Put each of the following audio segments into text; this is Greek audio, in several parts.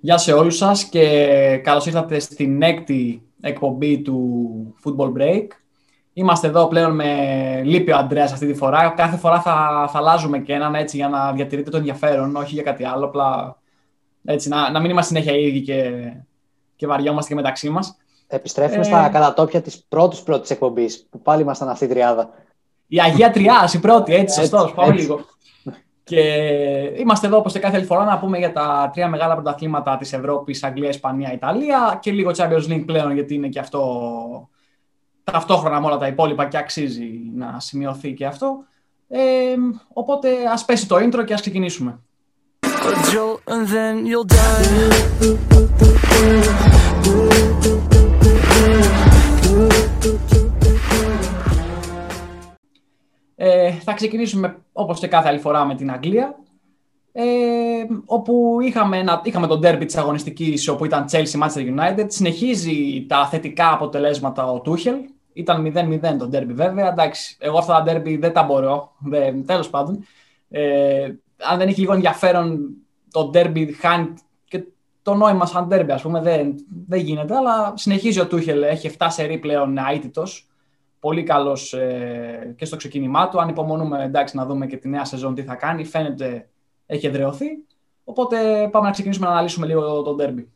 Γεια σε όλους σας και καλώς ήρθατε στην έκτη εκπομπή του Football Break. Είμαστε εδώ πλέον με λείπει ο Αντρέας αυτή τη φορά. Κάθε φορά θα, θα αλλάζουμε και έναν έτσι για να διατηρείτε το ενδιαφέρον, όχι για κάτι άλλο. Απλά έτσι, να, να μην είμαστε συνέχεια ίδιοι και, και βαριόμαστε και μεταξύ μας. Επιστρέφουμε ε... στα κατατόπια της πρώτης πρώτης εκπομπής, που πάλι ήμασταν αυτή η τριάδα. Η Αγία Τριάς, η πρώτη, έτσι, σωστός, πάμε λίγο. Και είμαστε εδώ όπως και κάθε φορά να πούμε για τα τρία μεγάλα πρωταθλήματα της Ευρώπης, Αγγλία, Ισπανία, Ιταλία και λίγο Champions League πλέον γιατί είναι και αυτό ταυτόχρονα με όλα τα υπόλοιπα και αξίζει να σημειωθεί και αυτό. Ε, οπότε ας πέσει το intro και ας ξεκινήσουμε. Ε, θα ξεκινήσουμε όπως και κάθε άλλη φορά με την Αγγλία, ε, όπου είχαμε, ένα, είχαμε τον derby της αγωνιστικής όπου ήταν Chelsea Manchester United. Συνεχίζει τα θετικά αποτελέσματα ο Τούχελ. Ήταν 0-0 το derby βέβαια. Εντάξει, εγώ αυτά τα derby δεν τα μπορώ. Δεν, τέλος πάντων. Ε, αν δεν έχει λίγο ενδιαφέρον το derby χάνει και το νόημα σαν derby ας πούμε δεν, δεν γίνεται. Αλλά συνεχίζει ο Τούχελ. Έχει 7 σερί πλέον αίτητος πολύ καλός ε, και στο ξεκίνημά του. Αν υπομονούμε εντάξει, να δούμε και τη νέα σεζόν τι θα κάνει, φαίνεται έχει εδρεωθεί. Οπότε πάμε να ξεκινήσουμε να αναλύσουμε λίγο το ντέρμπι.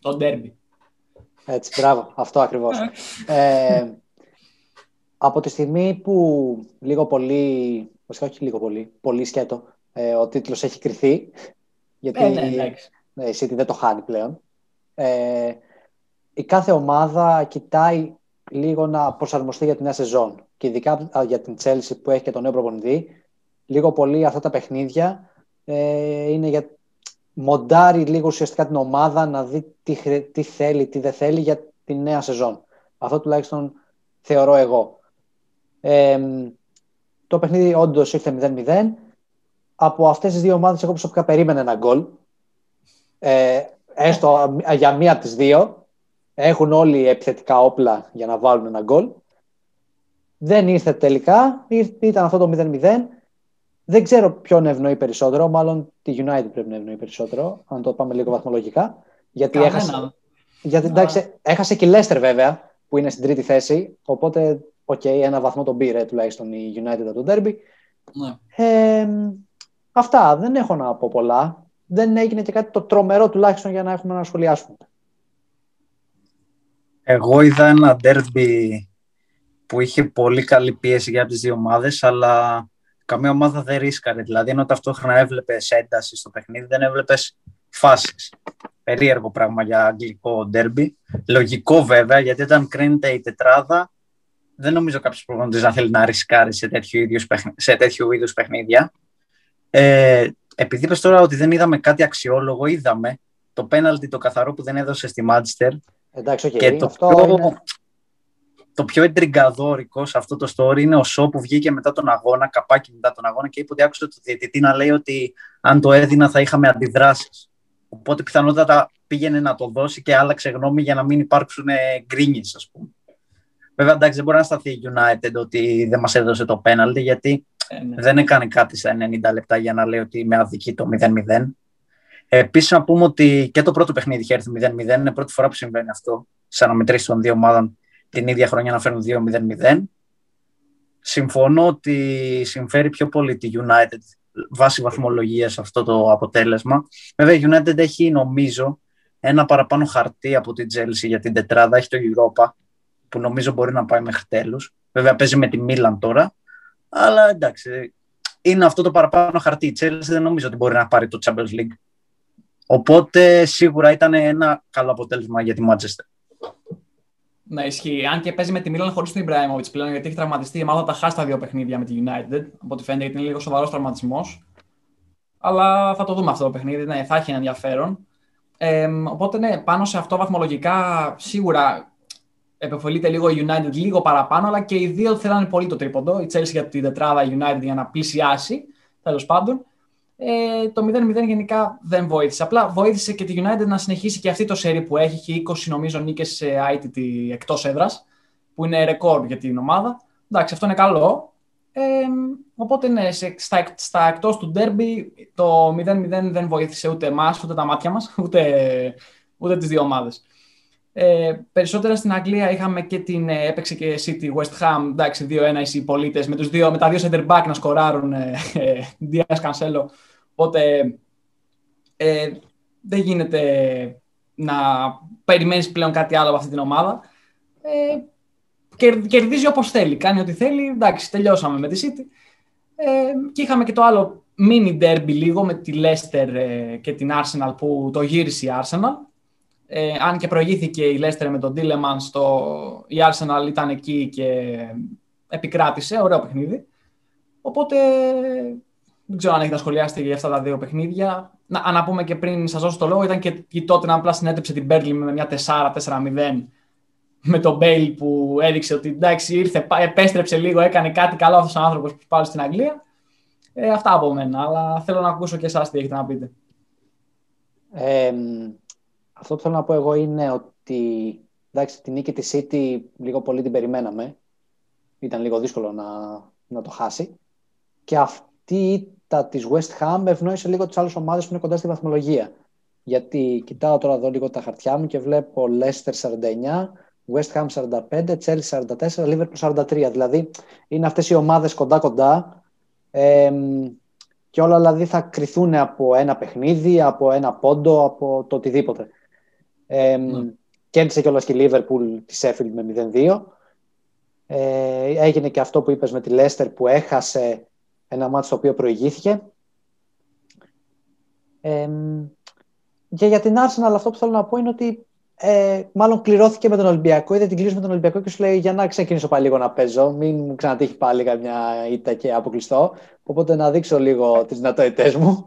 Το ντέρμπι. Έτσι, μπράβο, αυτό ακριβώς. ε, από τη στιγμή που λίγο πολύ, βασικά όχι λίγο πολύ, πολύ σκέτο, ε, ο τίτλος έχει κρυθεί, γιατί ε, ναι, ναι, η City δεν το χάνει πλέον. Ε, η κάθε ομάδα κοιτάει λίγο να προσαρμοστεί για τη νέα σεζόν. Και ειδικά για την Chelsea που έχει και τον νέο προπονητή, λίγο πολύ αυτά τα παιχνίδια ε, είναι για μοντάρει λίγο ουσιαστικά την ομάδα να δει τι, τι θέλει, τι δεν θέλει για τη νέα σεζόν. Αυτό τουλάχιστον θεωρώ εγώ. Ε, το παιχνίδι όντως ήρθε 0-0. Από αυτές τις δύο ομάδες, εγώ προσωπικά περίμενα ένα γκολ. Ε, έστω για μία από τις δύο. Έχουν όλοι επιθετικά όπλα για να βάλουν ένα γκολ. Δεν ήρθε τελικά. Ήταν αυτό το 0-0. Δεν ξέρω ποιον ευνοεί περισσότερο. Μάλλον τη United πρέπει να ευνοεί περισσότερο. Αν το πάμε λίγο βαθμολογικά. Γιατί έχασε, γιατί, εντάξει, έχασε και η Leicester βέβαια που είναι στην τρίτη θέση. Οπότε, οκ, ένα βαθμό τον πήρε τουλάχιστον η United από το ντέρμπι. Ναι. Ε, αυτά. Δεν έχω να πω πολλά. Δεν έγινε και κάτι το τρομερό τουλάχιστον για να έχουμε να σχολιάσουμε. Εγώ είδα ένα ντέρμπι που είχε πολύ καλή πίεση για τις δύο ομάδες, αλλά καμία ομάδα δεν ρίσκαρε. Δηλαδή, ενώ ταυτόχρονα έβλεπες ένταση στο παιχνίδι, δεν έβλεπες φάσεις. Περίεργο πράγμα για αγγλικό ντέρμπι. Λογικό βέβαια, γιατί όταν κρίνεται η τετράδα, δεν νομίζω κάποιος προπονητής να θέλει να ρισκάρει σε τέτοιου, είδους σε τέτοιου είδους παιχνίδια. Ε, επειδή είπες τώρα ότι δεν είδαμε κάτι αξιόλογο, είδαμε το πέναλτι το καθαρό που δεν έδωσε στη Μάντσεστερ Εντάξει, okay, και το αυτό πιο, είναι... το πιο εντριγκαδόρικο σε αυτό το story είναι ο Σό που βγήκε μετά τον αγώνα, καπάκι μετά τον αγώνα και είπε ότι άκουσε το διαιτητή να λέει ότι αν το έδινα θα είχαμε αντιδράσεις. Οπότε πιθανότατα πήγαινε να το δώσει και άλλαξε γνώμη για να μην υπάρξουν γκρίνιες, ας πούμε. Βέβαια, εντάξει, δεν μπορεί να σταθεί η United ότι δεν μας έδωσε το πέναλτι, γιατί ε, ναι. δεν έκανε κάτι στα 90 λεπτά για να λέει ότι με αδική το 0-0. Επίσης, να πούμε ότι και το πρώτο παιχνίδι είχε έρθει 0-0. Είναι πρώτη φορά που συμβαίνει αυτό σε αναμετρήσει των δύο ομάδων την ίδια χρονιά να φέρουν 2-0-0. Συμφωνώ ότι συμφέρει πιο πολύ τη United βάσει βαθμολογίας αυτό το αποτέλεσμα. Βέβαια, η United έχει νομίζω ένα παραπάνω χαρτί από την Chelsea για την τετράδα. Έχει το Europa που νομίζω μπορεί να πάει μέχρι τέλους. Βέβαια, παίζει με τη Μίλαν τώρα. Αλλά εντάξει, είναι αυτό το παραπάνω χαρτί. Η Chelsea δεν νομίζω ότι μπορεί να πάρει το Champions League. Οπότε σίγουρα ήταν ένα καλό αποτέλεσμα για τη Manchester. Ναι, ισχύει. Αν και παίζει με τη Μίλαν χωρίς τον Ιμπραήμοβιτ πλέον, γιατί έχει τραυματιστεί. η θα τα χάσει τα δύο παιχνίδια με τη United. Από ό,τι φαίνεται, γιατί είναι λίγο σοβαρός τραυματισμός. Αλλά θα το δούμε αυτό το παιχνίδι. Ναι, θα έχει ένα ενδιαφέρον. Ε, οπότε, ναι, πάνω σε αυτό βαθμολογικά σίγουρα επεφολείται λίγο η United λίγο παραπάνω, αλλά και οι δύο θέλανε πολύ το τρίποντο. Η Chelsea για την τετράδα, η United για να πλησιάσει, τέλος πάντων. Ε, το 0-0 γενικά δεν βοήθησε. Απλά βοήθησε και τη United να συνεχίσει και αυτή το σερί που έχει. Έχει 20 νομίζω νίκες σε ITT εκτός έδρας, που είναι ρεκόρ για την ομάδα. Εντάξει, αυτό είναι καλό. Ε, οπότε ναι, σε, στα, στα εκτός του ντέρμπι το 0-0 δεν βοήθησε ούτε εμάς, ούτε τα μάτια μας, ούτε, ούτε τις δύο ομάδες. Ε, περισσότερα στην Αγγλία είχαμε και την ε, έπαιξε και City West Ham, εντάξει, 2-1 οι πολίτες, με, τους δύο, με τα δύο center back να σκοράρουν ε, ε, Diaz Cancelo. Οπότε ε, δεν γίνεται να περιμένεις πλέον κάτι άλλο από αυτή την ομάδα. Ε, κερδίζει όπως θέλει, κάνει ό,τι θέλει. Εντάξει, τελειώσαμε με τη City. Ε, και είχαμε και το άλλο mini derby λίγο με τη Leicester ε, και την Arsenal που το γύρισε η Arsenal. Ε, αν και προηγήθηκε η Leicester με τον Τίλεμαν, η Arsenal ήταν εκεί και επικράτησε. Ωραίο παιχνίδι. Οπότε δεν ξέρω αν έχετε σχολιάσει για αυτά τα δύο παιχνίδια. Να, να πούμε και πριν σας δώσω το λόγο, ήταν και η τότε να απλά συνέτρεψε την Μπέρλι με μια 4-4-0 με τον Μπέιλ που έδειξε ότι εντάξει, ήρθε, επέστρεψε λίγο, έκανε κάτι καλό αυτός ο άνθρωπος που πάλι στην Αγγλία. Ε, αυτά από μένα, αλλά θέλω να ακούσω και εσάς τι έχετε να πείτε. Ε, αυτό που θέλω να πω εγώ είναι ότι εντάξει, την νίκη της City λίγο πολύ την περιμέναμε. Ήταν λίγο δύσκολο να, να το χάσει. Και αυτή η ήττα της West Ham ευνόησε λίγο τις άλλες ομάδες που είναι κοντά στη βαθμολογία. Γιατί κοιτάω τώρα εδώ λίγο τα χαρτιά μου και βλέπω Leicester 49, West Ham 45, Chelsea 44, Liverpool 43. Δηλαδή είναι αυτές οι ομάδες κοντά-κοντά ε, και όλα δηλαδή θα κρυθούν από ένα παιχνίδι, από ένα πόντο, από το οτιδήποτε. Ε, mm. Κέρδισε κιόλας και η Liverpool τη Sheffield με 0-2. Ε, έγινε και αυτό που είπες με τη Leicester που έχασε ένα μάτι στο οποίο προηγήθηκε. Ε, και για την Arsenal αυτό που θέλω να πω είναι ότι ε, μάλλον κληρώθηκε με τον Ολυμπιακό. Είδε την κλήρωση με τον Ολυμπιακό και σου λέει για να ξεκινήσω πάλι λίγο να παίζω. Μην μου ξανατύχει πάλι καμιά ήττα και αποκλειστώ. Οπότε να δείξω λίγο τις δυνατότητές μου.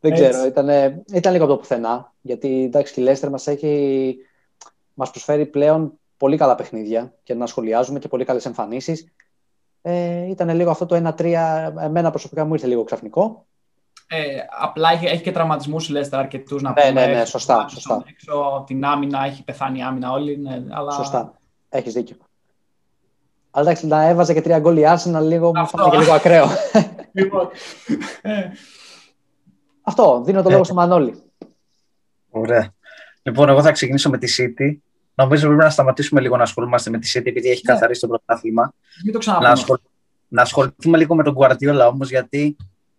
Δεν ξέρω, ήταν, ήταν λίγο από το πουθενά. Γιατί εντάξει, η Λέστερ μας έχει μας προσφέρει πλέον πολύ καλά παιχνίδια και να σχολιάζουμε και πολύ καλές εμφανίσεις. Ε, ήταν λίγο αυτό το 1-3, εμένα προσωπικά μου ήρθε λίγο ξαφνικό. Ε, απλά έχει, έχει και τραυματισμούς η Λέστερ αρκετούς να ναι, πούμε. Ναι, ναι, σωστά. σωστά. Έξω, την άμυνα, έχει πεθάνει η άμυνα όλοι. Ναι, αλλά... Σωστά. Έχεις δίκιο. Αλλά εντάξει, να έβαζε και τρία γκολ η Arsenal λίγο, μου φάνηκε και λίγο ακραίο. Λοιπόν. Αυτό, δίνω το λόγο στο Μανώλη. Ωραία. Λοιπόν, εγώ θα ξεκινήσω με τη City. Νομίζω πρέπει να σταματήσουμε λίγο να ασχολούμαστε με τη City επειδή έχει ναι. καθαρίσει το πρωτάθλημα. Μην το ξαναπούμε. Να, να ασχοληθούμε λίγο με τον Guardiola όμως, γιατί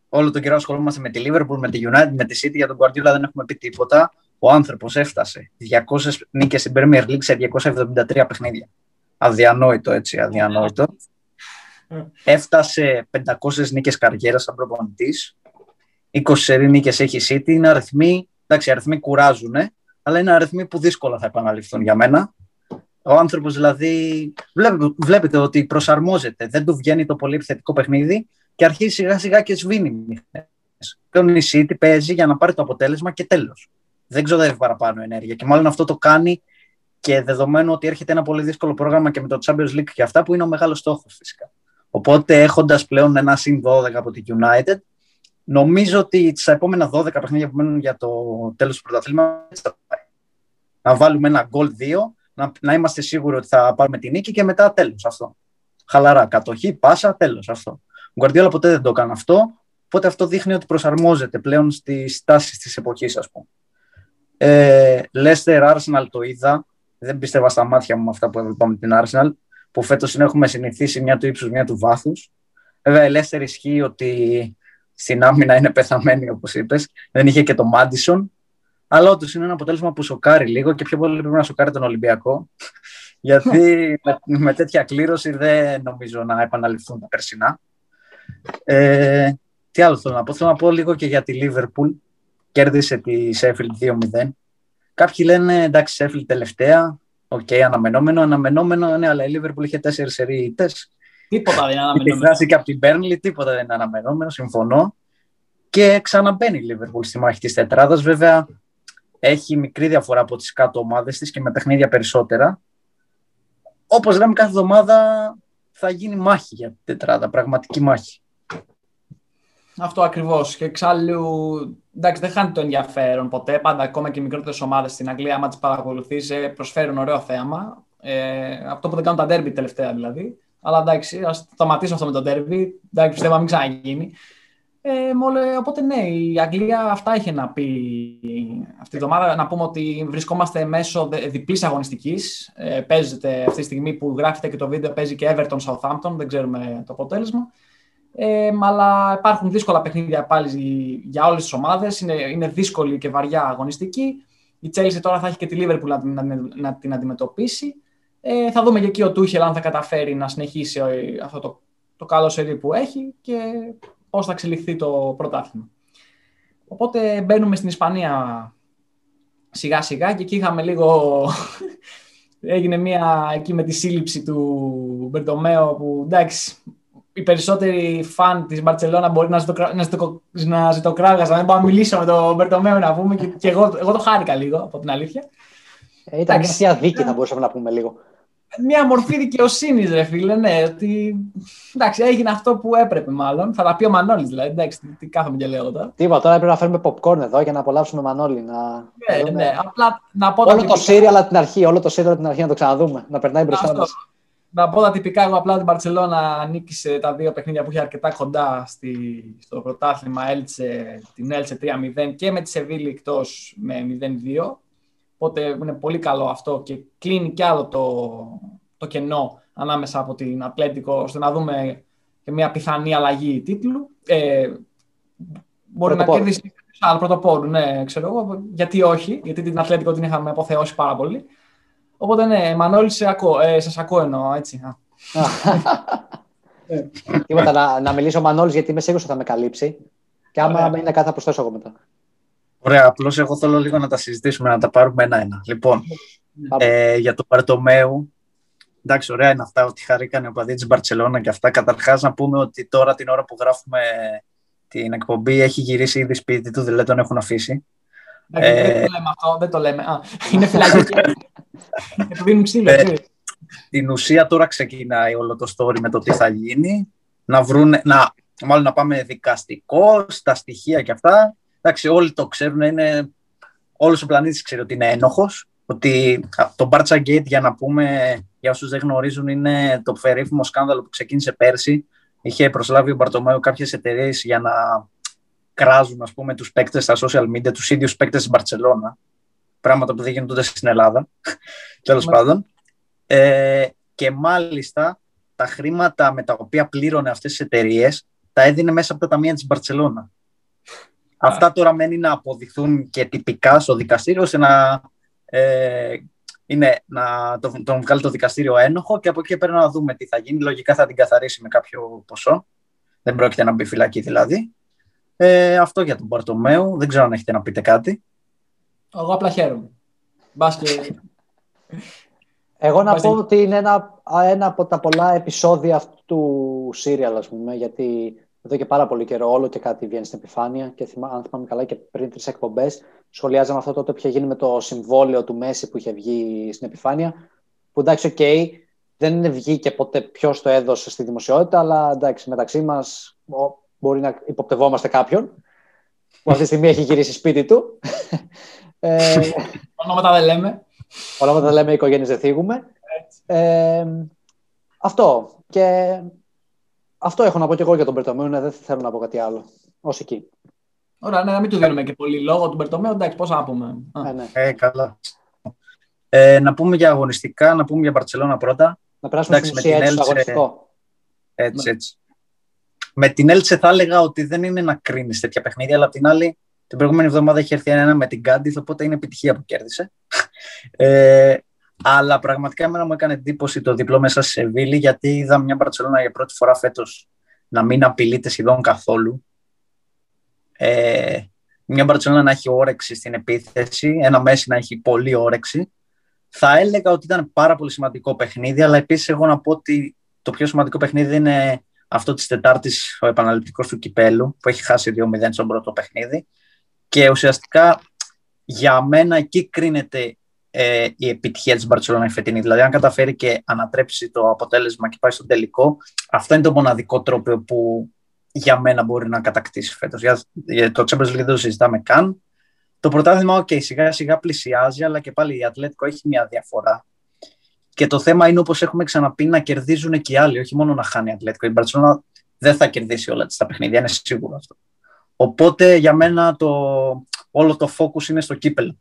όλο τον καιρό ασχολούμαστε με τη Liverpool, με τη United, με τη City. Για τον Guardiola δεν έχουμε πει τίποτα. Ο άνθρωπος έφτασε 200 νίκες στην Premier League σε 273 παιχνίδια. Αδιανόητο έτσι, αδιανόητο. Έφτασε 500 νίκες καριέρας σαν προπονητής. 20 νίκες έχει η City. Είναι αριθμοί, εντάξει, αριθμοί κουράζουν, αλλά είναι αριθμοί που δύσκολα θα επαναληφθούν για μένα. Ο άνθρωπος δηλαδή βλέπετε ότι προσαρμόζεται. Δεν του βγαίνει το πολύ επιθετικό παιχνίδι και αρχίζει σιγά σιγά και σβήνει μηχανές. Πλέον η City παίζει για να πάρει το αποτέλεσμα και τέλος. Δεν ξοδεύει παραπάνω ενέργεια. Και μάλλον αυτό το κάνει και δεδομένου ότι έρχεται ένα πολύ δύσκολο πρόγραμμα και με το Champions League και αυτά που είναι ο μεγάλος στόχος φυσικά. Οπότε έχοντας πλέον ένα συν 12 από τη United, νομίζω ότι στα επόμενα 12 παιχνίδια που μένουν για το τέλος του πρωταθλήματος θα πάει. Να βάλουμε ένα goal 2, να, να είμαστε σίγουροι ότι θα πάρουμε την νίκη και μετά τέλος αυτό. Χαλαρά, κατοχή, πάσα, τέλος αυτό. Ο Γκουαρδιόλα ποτέ δεν το έκανε αυτό, οπότε αυτό δείχνει ότι προσαρμόζεται πλέον στις τάσεις της εποχής, ας πούμε. Ε, Leicester Arsenal το είδα. Δεν πίστευα στα μάτια μου αυτά που έβλεπα με την Arsenal, που φέτος έχουμε συνηθίσει μια του ύψους, μια του βάθους. Βέβαια, η Leicester ισχύει ότι στην άμυνα είναι πεθαμένη, όπως είπες. Δεν είχε και το Μάντισον. Αλλά όντως είναι ένα αποτέλεσμα που σοκάρει λίγο και πιο πολύ πρέπει να σοκάρει τον Ολυμπιακό. Γιατί με, με τέτοια κλήρωση δεν νομίζω να επαναληφθούν τα περσινά. Ε, τι άλλο θέλω να πω. Θέλω να πω λίγο και για τη Liverpool. Κέρδισε τη Sheffield 2-0. Κάποιοι λένε εντάξει, Sheffield τελευταία. OK, okay, αναμενόμενο. Αναμενόμενο, ναι, αλλά η Liverpool είχε τέσσερις σερίτέ. Τίποτα δεν είναι αναμενόμενο. και από την Burnley, τίποτα δεν είναι αναμενόμενο. Συμφωνώ. Και ξαναμπαίνει η Liverpool στη μάχη της τετράδας. Βέβαια, έχει μικρή διαφορά από τις κάτω ομάδες της και με παιχνίδια περισσότερα. Όπως λέμε κάθε εβδομάδα, θα γίνει μάχη για την τετράδα, πραγματική μάχη. Αυτό ακριβώς. Και εξάλλου, εντάξει, δεν χάνει το ενδιαφέρον ποτέ. Πάντα ακόμα και οι μικρότερες ομάδες στην Αγγλία, άμα τις παρακολουθείς, ε, προσφέρουν ωραίο θέαμα. Ε, αυτό που δεν κάνουν τα ντέρμπι τελευταία δηλαδή. Αλλά εντάξει, ας σταματήσω αυτό με τον τέρβι. Εντάξει, πιστεύω να μην ξαναγίνει. Ε, μόλι, οπότε ναι, η Αγγλία αυτά είχε να πει αυτή τη εβδομάδα. Να πούμε ότι βρισκόμαστε μέσω διπλής αγωνιστικής. Ε, παίζεται αυτή τη στιγμή που γράφεται και το βίντεο, παίζει και Everton Southampton. Δεν ξέρουμε το αποτέλεσμα. Ε, αλλά υπάρχουν δύσκολα παιχνίδια πάλι για όλες τις ομάδες. Είναι, είναι δύσκολη και βαριά αγωνιστική. Η Chelsea τώρα θα έχει και τη Liverpool να, να, να την αντιμετωπίσει. Ε, θα δούμε και εκεί ο Τούχελ αν θα καταφέρει να συνεχίσει αυτό το, το καλό σερί που έχει και πώς θα εξελιχθεί το πρωτάθλημα. Οπότε μπαίνουμε στην Ισπανία σιγά σιγά και εκεί είχαμε λίγο... Έγινε μια εκεί με τη σύλληψη του Μπερτομέο που εντάξει, οι περισσότεροι φαν της Μπαρσελόνα μπορεί να, ζητοκρα... να, ζητοκ... να ζητοκράγαζαν. Δεν μπορώ να μιλήσω με τον Μπερτομέο να πούμε και, και εγώ, εγώ το χάρηκα λίγο από την αλήθεια. Ε, ήταν μια δίκη, θα μπορούσαμε να πούμε λίγο μια μορφή δικαιοσύνης, ρε φίλε, ναι. Ότι, εντάξει, έγινε αυτό που έπρεπε, μάλλον. Θα τα πει ο Μανώλης, δηλαδή. Εντάξει, τι κάθομαι και λέω τώρα. Τίποτα, τώρα πρέπει να φέρουμε popcorn εδώ για να απολαύσουμε Μανώλη. Να... Ναι, ναι, απλά να πω. Όλο το σύριαλ αλλά την αρχή, όλο το σύριαλ την αρχή να το ξαναδούμε. Να περνάει μπροστά μας. Να πω τα τυπικά, εγώ απλά την Παρσελώνα νίκησε τα δύο παιχνίδια που είχε αρκετά κοντά στη, στο πρωτάθλημα. Έλτσε, την Έλτσε 3-0 και με τη Σεβίλη εκτός με 0-2. Οπότε είναι πολύ καλό αυτό και κλείνει κι άλλο το, το κενό ανάμεσα από την Ατλέτικο, ώστε να δούμε και μια πιθανή αλλαγή τίτλου. Ε, μπορεί να κερδίσει άλλος πρωτοπόρου, ναι, ξέρω εγώ. Γιατί όχι, γιατί την Ατλέτικο την είχαμε αποθεώσει πάρα πολύ. Οπότε ναι, Μανώλη, σε ακούω, ε, σας ακούω εννοώ, έτσι. Τίποτα, να, να μιλήσω ο Μανώλης, γιατί είμαι σίγουρος ότι θα με καλύψει. Και άμα είναι κάτι θα προσθέσω εγώ μετά. Ωραία, απλώς εγώ θέλω λίγο να τα συζητήσουμε, να τα πάρουμε ένα-ένα. Λοιπόν, ε, για το Παρτομέου, εντάξει, ωραία είναι αυτά ότι χαρήκανε ο παδί της Μπαρσελόνα και αυτά. Καταρχάς, να πούμε ότι τώρα την ώρα που γράφουμε την εκπομπή έχει γυρίσει ήδη σπίτι του, δηλαδή τον έχουν αφήσει. Ε, δεν το λέμε αυτό, δεν το λέμε. Α, είναι φυλακή και του δίνουν ξύλο. Ε, την ουσία τώρα ξεκινάει όλο το story με το τι θα γίνει. Να βρουν, να, μάλλον να πάμε δικαστικό, στα στοιχεία και αυτά εντάξει, όλοι το ξέρουν, είναι, όλος ο πλανήτης ξέρει ότι είναι ένοχος, ότι το Barca Gate, για να πούμε, για όσους δεν γνωρίζουν, είναι το περίφημο σκάνδαλο που ξεκίνησε πέρσι. Είχε προσλάβει ο Μπαρτομέο κάποιες εταιρείες για να κράζουν, ας πούμε, τους παίκτες στα social media, τους ίδιους παίκτες της Μπαρτσελώνα. Πράγματα που δεν γίνονται στην Ελλάδα, τέλος πάντων. Ε, και μάλιστα τα χρήματα με τα οποία πλήρωνε αυτές τις εταιρείες τα έδινε μέσα από τα ταμεία της Μπαρτσελώνα. Αυτά τώρα μένει να αποδειχθούν και τυπικά στο δικαστήριο, ώστε να, ε, είναι, να τον, τον βγάλει το δικαστήριο ένοχο και από εκεί πέρα να δούμε τι θα γίνει. Λογικά θα την καθαρίσει με κάποιο ποσό. Δεν πρόκειται να μπει φυλακή δηλαδή. Ε, αυτό για τον Παρτομέου. Δεν ξέρω αν έχετε να πείτε κάτι. Εγώ απλά χαίρομαι. Μπάσκε... Εγώ να πω ότι είναι ένα, ένα από τα πολλά επεισόδια αυτού του σίριαλ, ας πούμε, γιατί εδώ και πάρα πολύ καιρό όλο και κάτι βγαίνει στην επιφάνεια και θυμά, αν θυμάμαι καλά και πριν τρεις εκπομπές σχολιάζαμε αυτό τότε που είχε γίνει με το συμβόλαιο του Μέσι που είχε βγει στην επιφάνεια που εντάξει, OK, okay, δεν βγήκε ποτέ ποιος το έδωσε στη δημοσιότητα αλλά εντάξει, μεταξύ μας μπορεί να υποπτευόμαστε κάποιον που αυτή τη στιγμή έχει γυρίσει σπίτι του. ε, Ονόματα δεν λέμε. Ονόματα δεν λέμε, οικογένειες δεν θίγουμε. Ε, αυτό. Και αυτό έχω να πω και εγώ για τον Μπερτομέο, ναι, δεν θέλω να πω κάτι άλλο. Ω εκεί. Ωραία, ναι, να μην του δίνουμε και πολύ λόγο του Μπερτομέου, εντάξει, πώς να πούμε. Ε, ναι. ε, καλά. Ε, να πούμε για αγωνιστικά, να πούμε για Μπαρσελόνα πρώτα. Να περάσουμε εντάξει, στην ουσία έτσι, αγωνιστικό. Έτσι, ναι. έτσι. Με την Έλτσε θα έλεγα ότι δεν είναι να κρίνεις τέτοια παιχνίδια, αλλά απ' την άλλη την προηγούμενη εβδομάδα έχει έρθει ένα με την Κάντι, οπότε είναι επιτυχία που κέρδισε. Ε, αλλά πραγματικά εμένα μου έκανε εντύπωση το διπλό μέσα στη Σεβίλη, γιατί είδα μια Μπαρσελόνα για πρώτη φορά φέτος να μην απειλείται σχεδόν καθόλου. Ε, μια Μπαρσελόνα να έχει όρεξη στην επίθεση, ένα Μέση να έχει πολύ όρεξη. Θα έλεγα ότι ήταν πάρα πολύ σημαντικό παιχνίδι, αλλά επίσης εγώ να πω ότι το πιο σημαντικό παιχνίδι είναι αυτό της Τετάρτης, ο επαναληπτικός του κυπέλου, που έχει χάσει 2-0 στον πρώτο παιχνίδι. Και ουσιαστικά για μένα εκεί κρίνεται ε, η επιτυχία της Μπαρτσελόνα η φετινή. Δηλαδή, αν καταφέρει και ανατρέψει το αποτέλεσμα και πάει στο τελικό, αυτό είναι το μοναδικό τρόπο που για μένα μπορεί να κατακτήσει φέτος. Για, για το Champions League δεν το συζητάμε καν. Το πρωτάθλημα, ok, σιγά σιγά πλησιάζει, αλλά και πάλι η Ατλέτικο έχει μια διαφορά. Και το θέμα είναι, όπως έχουμε ξαναπεί, να κερδίζουν και οι άλλοι, όχι μόνο να χάνει η Ατλέτικο. Η Μπαρσελόνα δεν θα κερδίσει όλα τα παιχνίδια, είναι σίγουρο αυτό. Οπότε για μένα το, όλο το focus είναι στο κύπελο.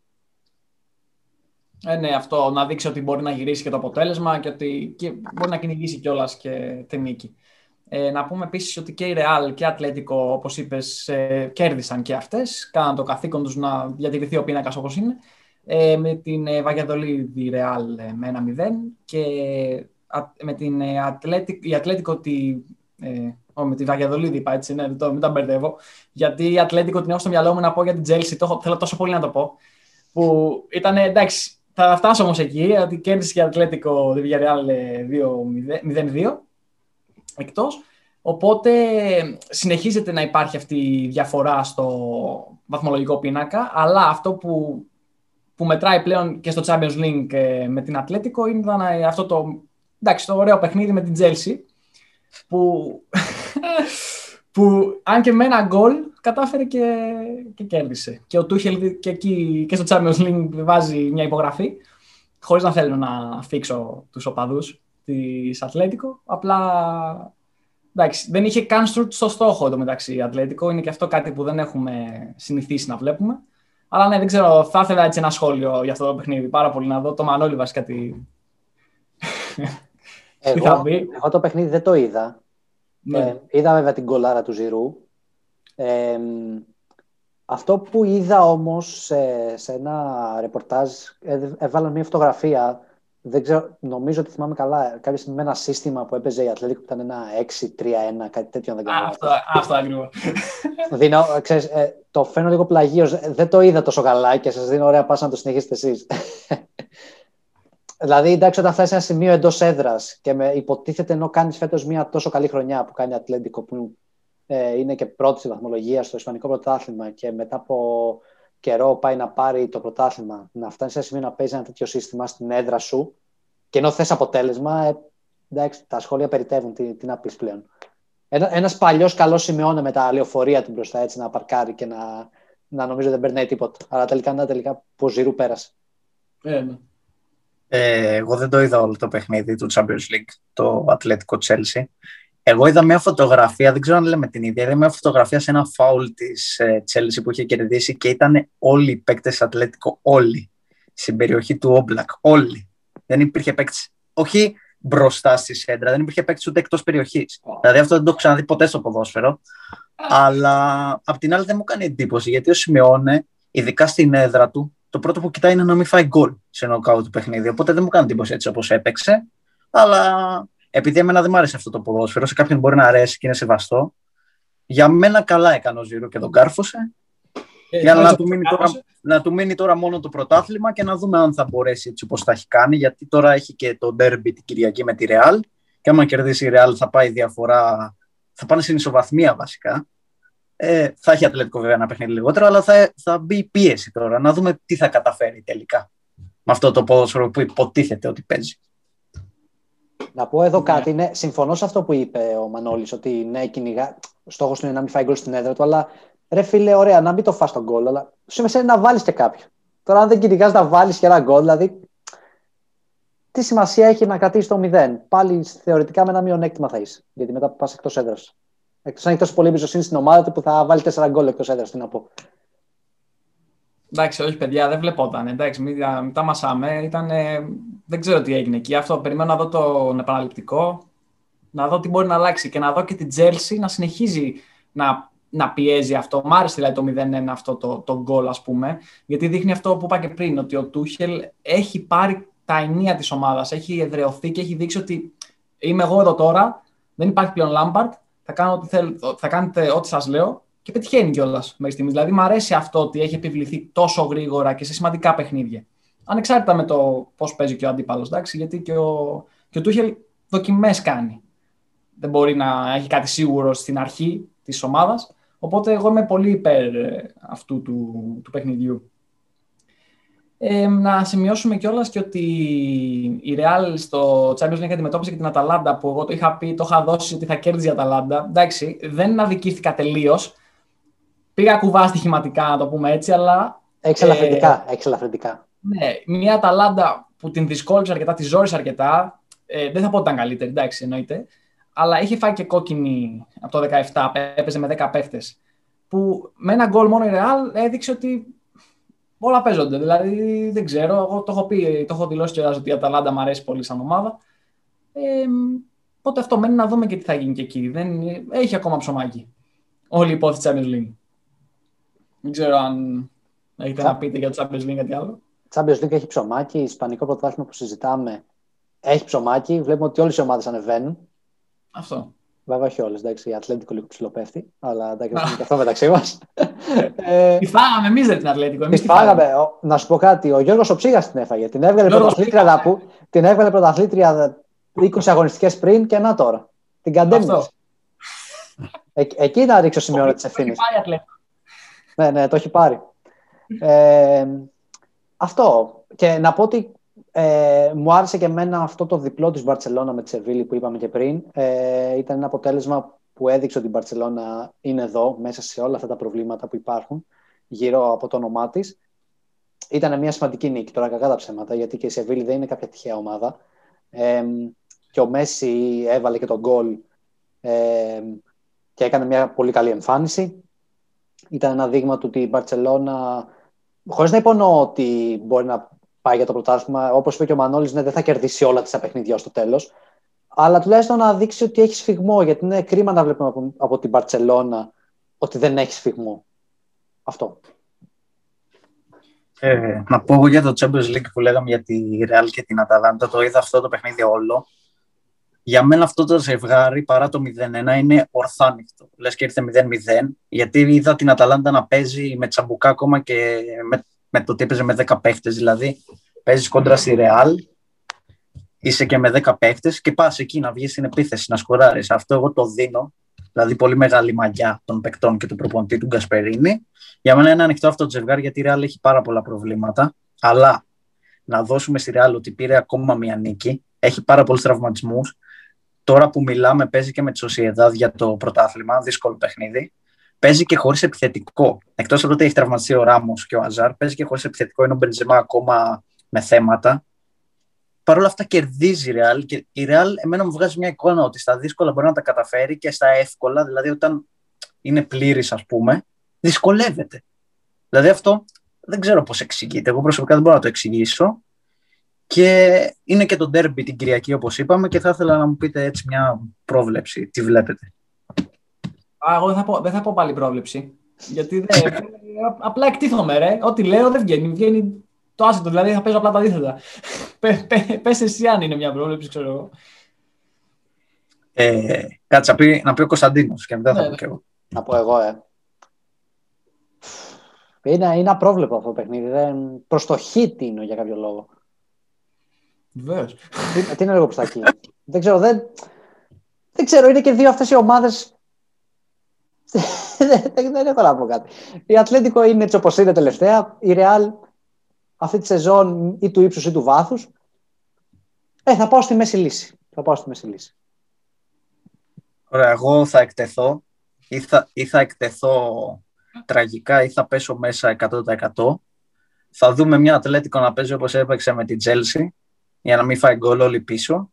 Ε, ναι, αυτό να δείξει ότι μπορεί να γυρίσει και το αποτέλεσμα και ότι και μπορεί να κυνηγήσει κιόλας και τη νίκη. Ε, να πούμε επίσης ότι και η Real και η Ατλέτικο, όπως είπες, ε, κέρδισαν και αυτές. Κάναν το καθήκον τους να διατηρηθεί ο πίνακας όπως είναι. Ε, με την ε, Βαγιαδολίδη Real ε, με ένα 0 και με την ε, Ατλέτικο, η Ατλέτικο τη, ε, με τη Βαγιαδολίδη είπα έτσι, ναι, το, μην τα μπερδεύω. Γιατί η Ατλέτικο την έχω στο μυαλό μου να πω για την Τζέλση, το θέλω τόσο πολύ να το πω. Που ήταν εντάξει, θα φτάσω όμως εκεί, ότι κέρδισε και η Ατλέτικο τη Villarreal 0-2 εκτός. Οπότε συνεχίζεται να υπάρχει αυτή η διαφορά στο βαθμολογικό πίνακα, αλλά αυτό που, που μετράει πλέον και στο Champions League ε, με την Ατλέτικο είναι αυτό το, εντάξει, το ωραίο παιχνίδι με την Chelsea, που, που αν και με ένα γκολ κατάφερε και, και κέρδισε. Και ο Τούχελ και, εκεί, και στο Champions League βάζει μια υπογραφή, χωρίς να θέλω να αφήξω τους οπαδούς της Ατλέτικο, απλά εντάξει, δεν είχε καν στο στόχο εδώ μεταξύ η Ατλέτικο, είναι και αυτό κάτι που δεν έχουμε συνηθίσει να βλέπουμε. Αλλά ναι, δεν ξέρω, θα ήθελα έτσι ένα σχόλιο για αυτό το παιχνίδι, πάρα πολύ να δω. Το Μανώλη βασικά τι... Εγώ, εγώ το παιχνίδι δεν το είδα. Ναι. Ε, είδα βέβαια την κολάρα του Ζηρού. Ε, αυτό που είδα όμως σε, σε ένα ρεπορτάζ, ε, έβαλα μια φωτογραφία, δεν ξέρω, νομίζω ότι θυμάμαι καλά, κάποια στιγμή με ένα σύστημα που έπαιζε η Ατλέτικο που ήταν ένα 6-3-1, κάτι τέτοιο δεν κάνω. Αυτό, αυτό ακριβώς. Δίνω, ξέρεις, ε, το φαίνω λίγο πλαγίως, δεν το είδα τόσο καλά και σας δίνω ωραία πάσα να το συνεχίσετε εσείς. Δηλαδή, εντάξει, όταν φτάσει σε ένα σημείο εντός έδρας και με υποτίθεται ενώ κάνεις φέτος μια τόσο καλή χρονιά που κάνει Ατλέντικο, που ε, είναι και πρώτη στη βαθμολογία στο Ισπανικό πρωτάθλημα και μετά από καιρό πάει να πάρει το πρωτάθλημα, να φτάνει σε ένα σημείο να παίζει ένα τέτοιο σύστημα στην έδρα σου και ενώ θες αποτέλεσμα, ε, εντάξει, τα σχόλια περιτεύουν. Τι, τι να πεις πλέον. Ένα ένας παλιός καλός σημειώνε με τα λεωφορεία του μπροστά έτσι να παρκάρει και να, να νομίζω δεν περνάει τίποτα. Αλλά τελικά, να, τελικά, πω ζήρου πέρασε. Ε, ναι. Ε, εγώ δεν το είδα όλο το παιχνίδι του Champions League, το Ατλέτικο Chelsea. Εγώ είδα μια φωτογραφία, δεν ξέρω αν λέμε την ίδια, είδα μια φωτογραφία σε ένα φάουλ της ε, Chelsea που είχε κερδίσει και ήταν όλοι οι παίκτες Ατλέτικο, όλοι στην περιοχή του Όμπλακ. Όλοι. Δεν υπήρχε παίκτης. Όχι μπροστά στη σέντρα, δεν υπήρχε παίκτης ούτε εκτός περιοχής. Δηλαδή αυτό δεν το έχω ξαναδεί ποτέ στο ποδόσφαιρο. Αλλά απ' την άλλη δεν μου κάνει εντύπωση γιατί ο Σιμεώνε, ειδικά στην έδρα του, το πρώτο που κοιτάει είναι να μην φάει γκολ σε νοκάου του παιχνίδι. Οπότε δεν μου κάνει εντύπωση έτσι όπως έπαιξε. Αλλά επειδή εμένα δεν μου άρεσε αυτό το ποδόσφαιρο, σε κάποιον μπορεί να αρέσει και είναι σεβαστό. Για μένα καλά έκανε ο Ζήρο και τον κάρφωσε. Ε, για να του, μείνει τώρα, να του μείνει τώρα μόνο το πρωτάθλημα και να δούμε αν θα μπορέσει έτσι όπως θα έχει κάνει. Γιατί τώρα έχει και το ντέρμπι την Κυριακή με τη Ρεάλ. Και άμα κερδίσει η Ρεάλ θα πάει διαφορά. Θα πάνε στην ισοβαθμία βασικά. Ε, θα έχει Ατλέτικο βέβαια ένα παιχνίδι λιγότερο, αλλά θα, θα μπει πίεση τώρα. Να δούμε τι θα καταφέρει τελικά με αυτό το ποδόσφαιρο που υποτίθεται ότι παίζει. Να πω εδώ ναι. κάτι. Ναι, συμφωνώ σε αυτό που είπε ο Μανώλης, ότι ναι, κυνηγά. Στόχος του είναι να μην φάει γκολ στην έδρα του, αλλά ρε φίλε, ωραία, να μην το φας τον γκολ, αλλά σου είναι να βάλεις και κάποιο. Τώρα, αν δεν κυνηγάς να βάλεις και ένα γκολ, δηλαδή. Τι σημασία έχει να κρατήσεις το 0. Πάλι θεωρητικά με ένα μειονέκτημα θα είσαι. Γιατί μετά πας εκτός έδρας. Εκτό αν έχει τόσο πολύ εμπιστοσύνη στην ομάδα του που θα βάλει 4 γκολ εκτός έδρας, τι να πω. Εντάξει, όχι παιδιά, δεν βλεπόταν. Εντάξει, μην, μην τα μασάμε. Ήταν, δεν ξέρω τι έγινε εκεί. Αυτό περιμένω να δω τον επαναληπτικό, να δω τι μπορεί να αλλάξει και να δω και την Τσέλσι να συνεχίζει να, να πιέζει αυτό. Μ' άρεσε δηλαδή το 0-1 αυτό το, το γκολ, ας πούμε, γιατί δείχνει αυτό που είπα και πριν, ότι ο Τούχελ έχει πάρει τα ηνία της ομάδας, έχει εδραιωθεί και έχει δείξει ότι είμαι εγώ εδώ τώρα, δεν υπάρχει πλέον Λάμπαρντ, θα, κάνω θα κάνετε ό,τι σας λέω και πετυχαίνει κιόλας μέχρι στιγμής. Δηλαδή, μου αρέσει αυτό ότι έχει επιβληθεί τόσο γρήγορα και σε σημαντικά παιχνίδια. Ανεξάρτητα με το πώς παίζει και ο αντίπαλος, γιατί και ο, και ο Τούχελ δοκιμές κάνει. Δεν μπορεί να έχει κάτι σίγουρο στην αρχή της ομάδας. Οπότε, εγώ είμαι πολύ υπέρ ε, αυτού του, του παιχνιδιού. Ε, να σημειώσουμε κιόλας και ότι η Real στο Champions League αντιμετώπισε και την Αταλάντα που εγώ το είχα πει, το είχα δώσει ότι θα κέρδιζε η Αταλάντα. Εντάξει, δεν αδικήθηκα τελείως. Πήγα κουβά στοιχηματικά, να το πούμε έτσι, αλλά. Έχει ελαφρυντικά. Ε, ελαφρυντικά. Ναι, μια Αταλάντα που την δυσκόλυψε αρκετά, τη ζόρισε αρκετά. Ε, δεν θα πω ότι ήταν καλύτερη, εντάξει, εννοείται. Αλλά είχε φάει και κόκκινη από το 17, έπαιζε με 10 παίχτες. Που με ένα γκολ μόνο η Real έδειξε ότι όλα παίζονται. Δηλαδή δεν ξέρω, εγώ το έχω πει, το έχω δηλώσει και ότι η Αταλάντα μου αρέσει πολύ σαν ομάδα. Ε, οπότε αυτό μένει να δούμε και τι θα γίνει και εκεί. Δεν, έχει ακόμα ψωμάκι. Όλη η υπόθεση Champions League. Δεν ξέρω αν έχετε να πείτε για το Champions League κάτι άλλο. Champions League έχει ψωμάκι. Ισπανικό πρωτάθλημα που συζητάμε έχει ψωμάκι. Βλέπουμε ότι όλες οι ομάδες ανεβαίνουν. Αυτό. Βέβαια, όχι όλες. Η Ατλέντικο λίγο ψηλοπέφτει. Αλλά εντάξει, δεν είναι και αυτό μεταξύ μας. Τη φάγαμε εμείς την Ατλέντικο. Τη φάγαμε. Να σου πω κάτι. Ο Γιώργος Οψίγας την έφαγε. Την έβγαλε πρωταθλήτρια, που, την έβγαλε πρωταθλήτρια 20 αγωνιστικές πριν και να τώρα. Την καντέμισε. Ε, εκεί να ρίξω σημείο της ευθύνης. Ναι, ναι, το έχει πάρει. Ε, αυτό. Και να πω ότι ε, μου άρεσε και εμένα αυτό το διπλό της Μπαρτσελώνα με τη Σεβίλη που είπαμε και πριν. Ε, ήταν ένα αποτέλεσμα που έδειξε ότι η Μπαρτσελώνα είναι εδώ, μέσα σε όλα αυτά τα προβλήματα που υπάρχουν γύρω από το όνομά της. Ήταν μια σημαντική νίκη, τώρα κακά τα ψέματα, γιατί και η Σεβίλη δεν είναι κάποια τυχαία ομάδα. Ε, και ο Μέση έβαλε και τον γκολ ε, και έκανε μια πολύ καλή εμφάνιση. Ήταν ένα δείγμα του ότι η Μπαρτσελώνα, χωρίς να υπονοώ ότι μπορεί να πάει για το πρωτάθλημα. Όπως είπε και ο Μανώλης, ναι, δεν θα κερδίσει όλα τα παιχνίδια στο τέλος. Αλλά τουλάχιστον να δείξει ότι έχεις σφιγμό. Γιατί είναι κρίμα να βλέπουμε από, από την Παρσελώνα ότι δεν έχει σφιγμό. Αυτό. Ε, να πω εγώ για το Champions League που λέγαμε για τη Real και την Αταλάντα. Το είδα αυτό το παιχνίδι όλο. Για μένα αυτό το ζευγάρι παρά το 0-1 είναι ορθάνυχτο. Λες και ήρθε 0-0 γιατί είδα την Αταλάντα να παίζει με τσαμπουκά ακόμα και με με το ότι έπαιζε με 10 παίχτες. Δηλαδή, παίζεις κόντρα στη Ρεάλ, είσαι και με 10 παίχτες και πας εκεί να βγεις στην επίθεση, να σκοράρεις. Αυτό εγώ το δίνω. Δηλαδή, πολύ μεγάλη μαγιά των παικτών και του προπονητή του Γκασπερίνη. Για μένα είναι ανοιχτό αυτό το ζευγάρι γιατί η Ρεάλ έχει πάρα πολλά προβλήματα. Αλλά να δώσουμε στη Ρεάλ ότι πήρε ακόμα μία νίκη. Έχει πάρα πολλούς τραυματισμούς. Τώρα που μιλάμε, παίζει και με τη Σοσιεδάδ για το πρωτάθλημα. Δύσκολο παιχνίδι παίζει και χωρίς επιθετικό. Εκτός από ότι έχει τραυματιστεί ο Ράμος και ο Αζάρ, παίζει και χωρίς επιθετικό, ενώ ο Μπεντζεμά ακόμα με θέματα. Παρ' όλα αυτά κερδίζει η Real και η Real εμένα μου βγάζει μια εικόνα ότι στα δύσκολα μπορεί να τα καταφέρει και στα εύκολα, δηλαδή όταν είναι πλήρης, ας πούμε, δυσκολεύεται. Δηλαδή αυτό δεν ξέρω πώς εξηγείται. Εγώ προσωπικά δεν μπορώ να το εξηγήσω. Και είναι και το ντέρμπι την Κυριακή, όπως είπαμε, και θα ήθελα να μου πείτε έτσι μια πρόβλεψη. Τι βλέπετε; Α, εγώ δεν θα πω, δεν θα πω πάλι πρόβλεψη. Γιατί δεν, απλά εκτίθομαι, ρε. Ό,τι λέω δεν βγαίνει. Βγαίνει το άσχετο, δηλαδή θα παίζω απλά τα αντίθετα. Πε εσύ αν είναι μια πρόβλεψη, ξέρω εγώ. Ε, κάτσε να πει, να πει ο Κωνσταντίνος και μετά θα ναι, πω ναι. και εγώ. Να πω εγώ, ε. Είναι, είναι απρόβλεπτο αυτό το παιχνίδι. Δεν... Προς το είναι για κάποιο λόγο. Βεβαίως. Τι, τι είναι λίγο προ τα δεν ξέρω, δεν, δεν ξέρω, είναι και δύο αυτές οι ομάδες δεν έχω να πω κάτι. Η Ατλέντικο είναι έτσι όπως είναι τελευταία. Η Ρεάλ αυτή τη σεζόν ή του ύψους ή του βάθους. Ε, θα πάω στη μέση λύση. Θα πάω στη μέση λύση. Ωραία, εγώ θα εκτεθώ ή θα, ή θα εκτεθώ τραγικά ή θα πέσω μέσα 100%. Θα δούμε μια Ατλέτικο να παίζει όπως έπαιξε με την Τζέλσι για να μην φάει γκολ όλοι πίσω.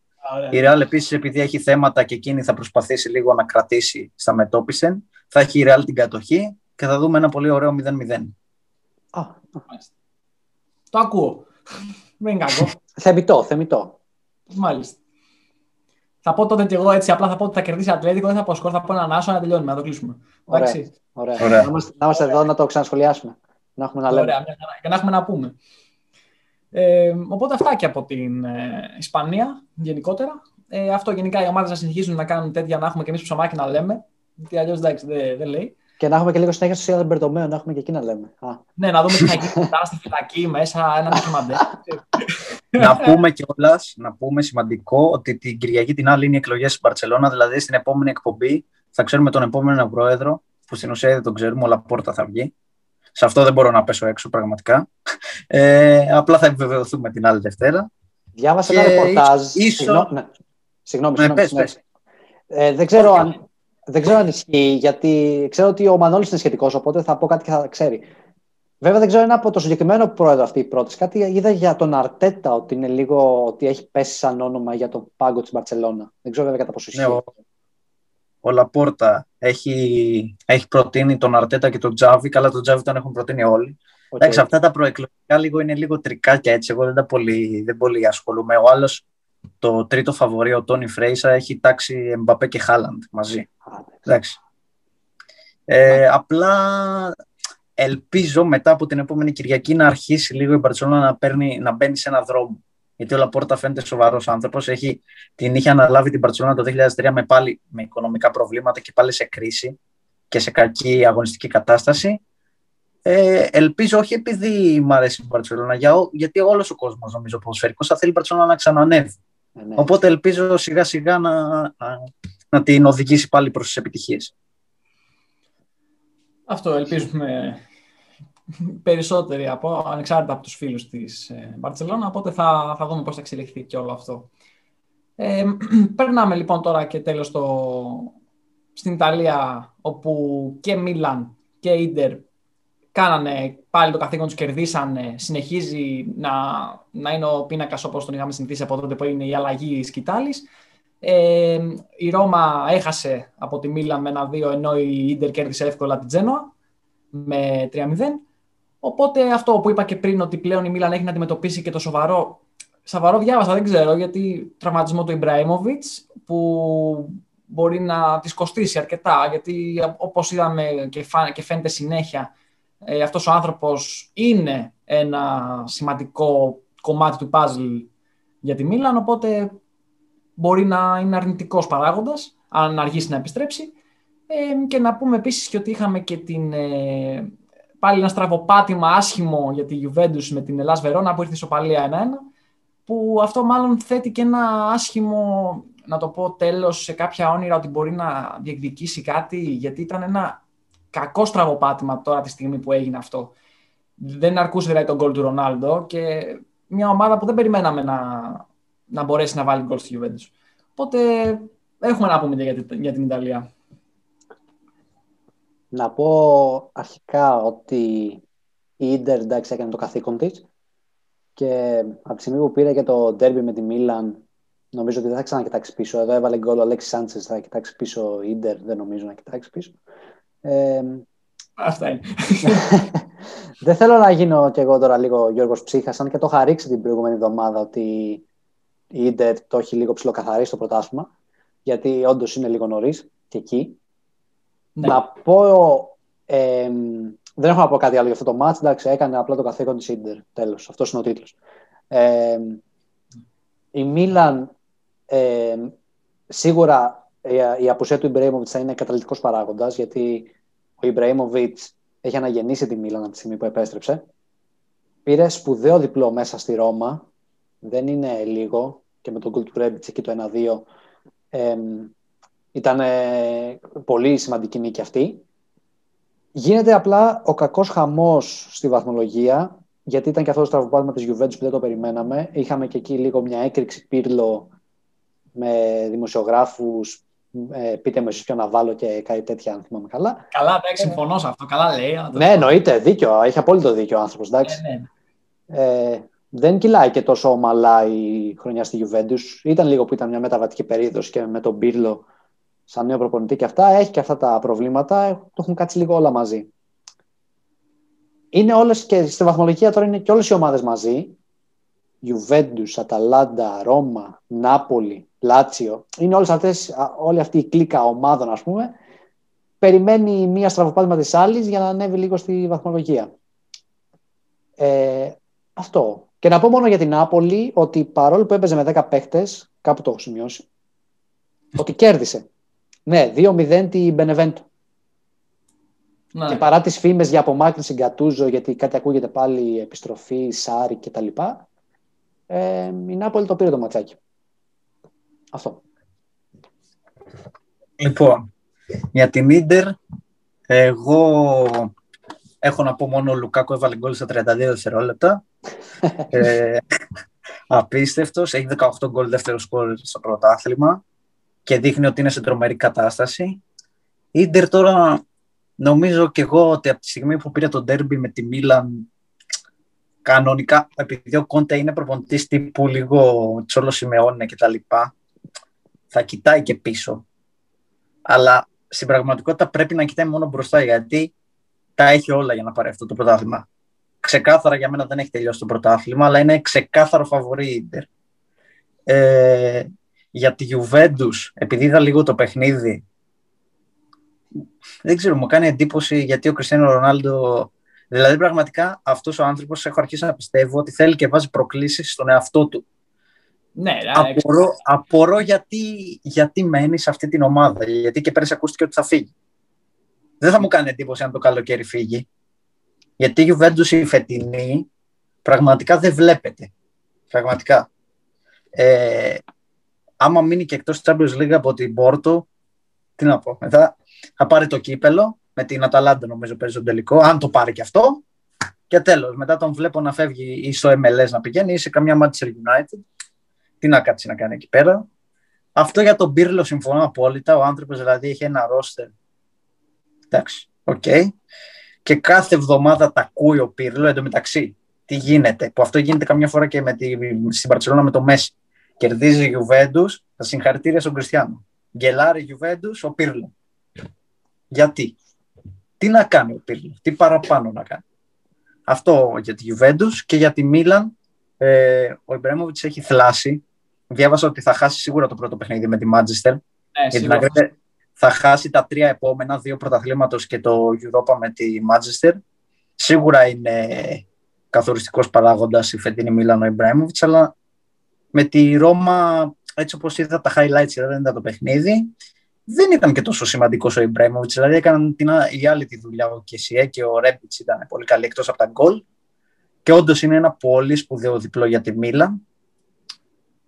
Η Real επίσης, επειδή έχει θέματα και εκείνη θα προσπαθήσει λίγο να κρατήσει στα μετόπισεν, θα έχει η Real την κατοχή και θα δούμε ένα πολύ ωραίο 0-0. το ακούω. Δεν είναι κακό. θεμητό, θεμητό. Μάλιστα. Θα πω τότε και εγώ έτσι, απλά θα πω ότι θα κερδίσει Ατλέτικο, δεν θα πω σκορ, θα πω έναν άσο να τελειώνουμε, να το κλείσουμε. Ωραία. Ωραία. Ωραία. Να, είμαστε, εδώ να το ξανασχολιάσουμε. Να έχουμε να λέμε. Ωραία, και να έχουμε να πούμε. Ε, οπότε αυτά και από την ε, Ισπανία γενικότερα. Ε, αυτό γενικά οι ομάδες να συνεχίζουν να κάνουν τέτοια, να έχουμε και εμείς ψωμάκι να λέμε. Γιατί αλλιώς εντάξει δεν, δεν λέει. Και να έχουμε και λίγο συνέχεια στο Σιάδε Μπερτομέο, να έχουμε και εκεί να λέμε. Α. Ναι, να δούμε τι θα γίνει μετά στη φυλακή μέσα, ένα ντοκιμαντέρ. να πούμε κιόλας, να πούμε σημαντικό ότι την Κυριακή την άλλη είναι οι εκλογές στην Παρσελώνα. Δηλαδή στην επόμενη εκπομπή θα ξέρουμε τον επόμενο πρόεδρο, που στην ουσία δεν τον ξέρουμε, όλα πόρτα θα βγει. Σε αυτό δεν μπορώ να πέσω έξω πραγματικά. Ε, απλά θα επιβεβαιωθούμε την άλλη Δευτέρα. Διάβασα ένα ρεπορτάζ. Ίσο... Ναι. Συγγνώμη, ναι, πες, πες. Ε, δεν, ξέρω αν, δεν ξέρω αν ισχύει, γιατί ξέρω ότι ο Μανώλης είναι σχετικός, οπότε θα πω κάτι και θα ξέρει. Βέβαια δεν ξέρω, είναι από το συγκεκριμένο πρόεδρο αυτή η πρόταση. Κάτι είδα για τον Αρτέτα ότι είναι λίγο ότι έχει πέσει σαν όνομα για τον πάγκο της Μπαρσελόνα. Δεν ξέρω βέβαια κατά πόσο ισχύει. Ναι, ο, ο Λαπόρτα έχει, έχει προτείνει τον Αρτέτα και τον Τζάβι. Καλά, τον Τζάβι τον έχουν προτείνει όλοι. Okay. Εντάξει, αυτά τα προεκλογικά λίγο είναι λίγο τρικάκια έτσι. Εγώ δεν, τα πολύ, δεν πολύ ασχολούμαι. Ο άλλος, το τρίτο φαβορή, ο Τόνι Φρέισα, έχει τάξει Εμπαπέ και Χάλαντ μαζί. Εντάξει. Ε, απλά ελπίζω μετά από την επόμενη Κυριακή να αρχίσει λίγο η Μπαρτσελόνα να, παίρνει, να μπαίνει σε ένα δρόμο. Γιατί ο Λαπόρτα φαίνεται σοβαρός άνθρωπος. Την είχε αναλάβει την Μπαρτσελόνα το 2003 με πάλι με οικονομικά προβλήματα και πάλι σε κρίση και σε κακή αγωνιστική κατάσταση. Ε, ελπίζω όχι επειδή μου αρέσει η Μπαρτσελόνα, για, γιατί όλος ο κόσμος νομίζω ποδοσφαιρικός θα θέλει η Μπαρτσελόνα να ξανανεύει. Ε, ναι. Οπότε ελπίζω σιγά σιγά να, να, να την οδηγήσει πάλι προς τις επιτυχίες. Αυτό ελπίζουμε περισσότεροι από, ανεξάρτητα από τους φίλους της ε, Μπαρτσελώνα, οπότε θα, θα δούμε πώς θα εξελιχθεί και όλο αυτό. Ε, περνάμε λοιπόν τώρα και τέλος το, στην Ιταλία, όπου και Μίλαν και Ίντερ κάνανε πάλι το καθήκον τους, κερδίσανε, συνεχίζει να, να είναι ο πίνακας όπως τον είχαμε συνηθίσει από τότε που είναι η αλλαγή σκητάλης. Ε, η Ρώμα έχασε από τη Μίλαν με ένα 2, ενώ η Ίντερ κέρδισε εύκολα την Τζένοα με 3-0. Οπότε αυτό που είπα και πριν, ότι πλέον η Μίλαν έχει να αντιμετωπίσει και το σοβαρό. Σοβαρό διάβασα, δεν ξέρω, γιατί τραυματισμό του Ιμπραήμοβιτς που μπορεί να της κοστίσει αρκετά. Γιατί όπως είδαμε και, και φαίνεται συνέχεια, ε, αυτός ο άνθρωπος είναι ένα σημαντικό κομμάτι του puzzle για τη Μίλαν. Οπότε μπορεί να είναι αρνητικός παράγοντας, αν αργήσει να επιστρέψει. Ε, και να πούμε επίσης και ότι είχαμε και την, ε, πάλι ένα στραβοπάτημα άσχημο για τη Juventus με την Ελλάς Βερόνα που ήρθε σοπαλία 1-1 που αυτό μάλλον θέτει και ένα άσχημο, να το πω τέλος, σε κάποια όνειρα ότι μπορεί να διεκδικήσει κάτι γιατί ήταν ένα κακό στραβοπάτημα τώρα τη στιγμή που έγινε αυτό. Δεν αρκούσε δηλαδή τον γκολ του Ρονάλντο και μια ομάδα που δεν περιμέναμε να, να μπορέσει να βάλει γκολ στη Juventus. Οπότε έχουμε να πούμε για την Ιταλία. Να πω αρχικά ότι η Ίντερ εντάξει έκανε το καθήκον της και από τη στιγμή που πήρε και το ντέρμπι με τη Μίλαν νομίζω ότι δεν θα ξανακοιτάξει πίσω. Εδώ έβαλε γκολ ο Αλέξης Σάντσες, θα κοιτάξει πίσω η Ίντερ, δεν νομίζω να κοιτάξει πίσω. Ε, Αυτά είναι. δεν θέλω να γίνω κι εγώ τώρα λίγο Γιώργος Ψύχας, και το είχα ρίξει την προηγούμενη εβδομάδα ότι η Ίντερ το έχει λίγο ψηλοκαθαρίσει το πρωτάθλημα, γιατί όντως είναι λίγο νωρίς και εκεί. Ναι. Να πω. Ε, δεν έχω να πω κάτι άλλο για αυτό το match. Εντάξει, έκανε απλά το καθήκον της Ιντερ. Τέλος. Αυτός είναι ο τίτλος. Ε, η Μίλαν ε, σίγουρα η απουσία του Ιμπραήμοβιτς θα είναι καταλητικός παράγοντας γιατί ο Ιμπραήμοβιτς έχει αναγεννήσει τη Μίλαν από τη στιγμή που επέστρεψε. Πήρε σπουδαίο διπλό μέσα στη Ρώμα. Δεν είναι λίγο και με τον Γκουλ του εκεί το 1-2. Ε, ήταν πολύ σημαντική νίκη αυτή. Γίνεται απλά ο κακός χαμός στη βαθμολογία, γιατί ήταν και αυτό το στραβοπάτημα της Juventus που δεν το περιμέναμε. Είχαμε και εκεί λίγο μια έκρηξη πύρλο με δημοσιογράφους, ε, πείτε μου εσείς ποιο να βάλω και κάτι τέτοια, αν θυμάμαι καλά. Καλά, εντάξει, συμφωνώ σε αυτό. Καλά λέει. Ναι, εννοείται, δίκιο. Έχει απόλυτο δίκιο ο άνθρωπος, εντάξει. Ναι, ναι. Ε, δεν κυλάει και τόσο ομαλά η χρονιά στη Juventus. Ήταν λίγο που ήταν μια μεταβατική περίοδος και με τον Πύρλο σαν νέο προπονητή και αυτά, έχει και αυτά τα προβλήματα, το έχουν κάτσει λίγο όλα μαζί. Είναι όλες και στη βαθμολογία τώρα είναι και όλες οι ομάδες μαζί. Juventus, Αταλάντα, Ρώμα, Νάπολη, Λάτσιο. Είναι όλες αυτές, όλη αυτή η κλίκα ομάδων ας πούμε. Περιμένει μία στραβοπάτημα της άλλης για να ανέβει λίγο στη βαθμολογία. Ε, αυτό. Και να πω μόνο για την Νάπολη ότι παρόλο που έπαιζε με 10 παίχτες, κάπου το έχω σημειώσει, ότι κέρδισε. Ναι, 2-0 την Μπενεβέντο. Ναι. Και παρά τις φήμες για απομάκρυνση Γκατούζο, γιατί κάτι ακούγεται πάλι επιστροφή, Σάρι κτλ. Ε, η Νάπολη το πήρε το ματσάκι. Αυτό. Λοιπόν, για την Ίντερ, εγώ έχω να πω μόνο ο Λουκάκο έβαλε γκολ στα 32 δευτερόλεπτα. ε, απίστευτος, έχει 18 γκολ δεύτερο σκόρ στο πρωτάθλημα και δείχνει ότι είναι σε τρομερή κατάσταση. Η Ίντερ τώρα νομίζω και εγώ ότι από τη στιγμή που πήρε το ντέρμπι με τη Μίλαν κανονικά, επειδή ο Κόντε είναι προπονητής τύπου λίγο Τσόλο Σιμεώνε και τα λοιπά, θα κοιτάει και πίσω. Αλλά στην πραγματικότητα πρέπει να κοιτάει μόνο μπροστά, γιατί τα έχει όλα για να πάρει αυτό το πρωτάθλημα. Ξεκάθαρα για μένα δεν έχει τελειώσει το πρωτάθλημα, αλλά είναι ξεκάθαρο φαβορή Ιντερ. Ε, για τη Juventus, επειδή είδα λίγο το παιχνίδι, δεν ξέρω, μου κάνει εντύπωση γιατί ο Κριστιανό Ρονάλντο. Δηλαδή, πραγματικά αυτός ο άνθρωπος έχω αρχίσει να πιστεύω ότι θέλει και βάζει προκλήσεις στον εαυτό του. Ναι, απορώ, απορώ γιατί, γιατί μένει σε αυτή την ομάδα. Γιατί και πέρυσι ακούστηκε ότι θα φύγει. Δεν θα μου κάνει εντύπωση αν το καλοκαίρι φύγει. Γιατί η Juventus η φετινή πραγματικά δεν βλέπετε. Πραγματικά. Ε, άμα μείνει και εκτός της Champions League από την Πόρτο, τι να πω, μετά θα πάρει το κύπελλο, με την Αταλάντα νομίζω παίζει τον τελικό, αν το πάρει και αυτό, και τέλος, μετά τον βλέπω να φεύγει ή στο MLS να πηγαίνει ή σε καμιά Manchester United, τι να κάτσει να κάνει εκεί πέρα. Αυτό για τον Πίρλο συμφωνώ απόλυτα, ο άνθρωπος δηλαδή έχει ένα ρόστερ, εντάξει, OK, okay. και κάθε εβδομάδα τα ακούει ο Πίρλο, εντωμεταξύ, τι γίνεται, που αυτό γίνεται καμιά φορά και με τη, στην Μπαρσελόνα με το Μέσι Κερδίζει η Juventus, τα συγχαρητήρια στον Κριστιανό. Γκελάρει η Juventus, ο Πύρλο. Γιατί; Τι να κάνει ο Πύρλο, τι παραπάνω να κάνει; Αυτό για τη Juventus και για τη Μίλαν. Ε, ο Ιμπρέμοβιτς έχει θλάσει. Διάβασα ότι θα χάσει σίγουρα το πρώτο παιχνίδι με τη Μάντζεστερ. Ναι, θα χάσει τα τρία επόμενα, δύο πρωταθλήματος και το Europa με τη Μάντζεστερ. Σίγουρα είναι καθοριστικός παράγοντας η φετινή Μίλαν ο Ιμπρέμοβιτς, αλλά με τη Ρώμα, έτσι όπως είδα τα highlights, δεν ήταν το παιχνίδι, δεν ήταν και τόσο σημαντικός ο Ιμπρέμοβιτ. Δηλαδή έκαναν την, η άλλη τη δουλειά ο Κεσιέ και ο Ρέμπιτ ήταν πολύ καλή εκτός από τα γκολ. Και όντως είναι ένα πολύ σπουδαίο διπλό για τη Μίλαν.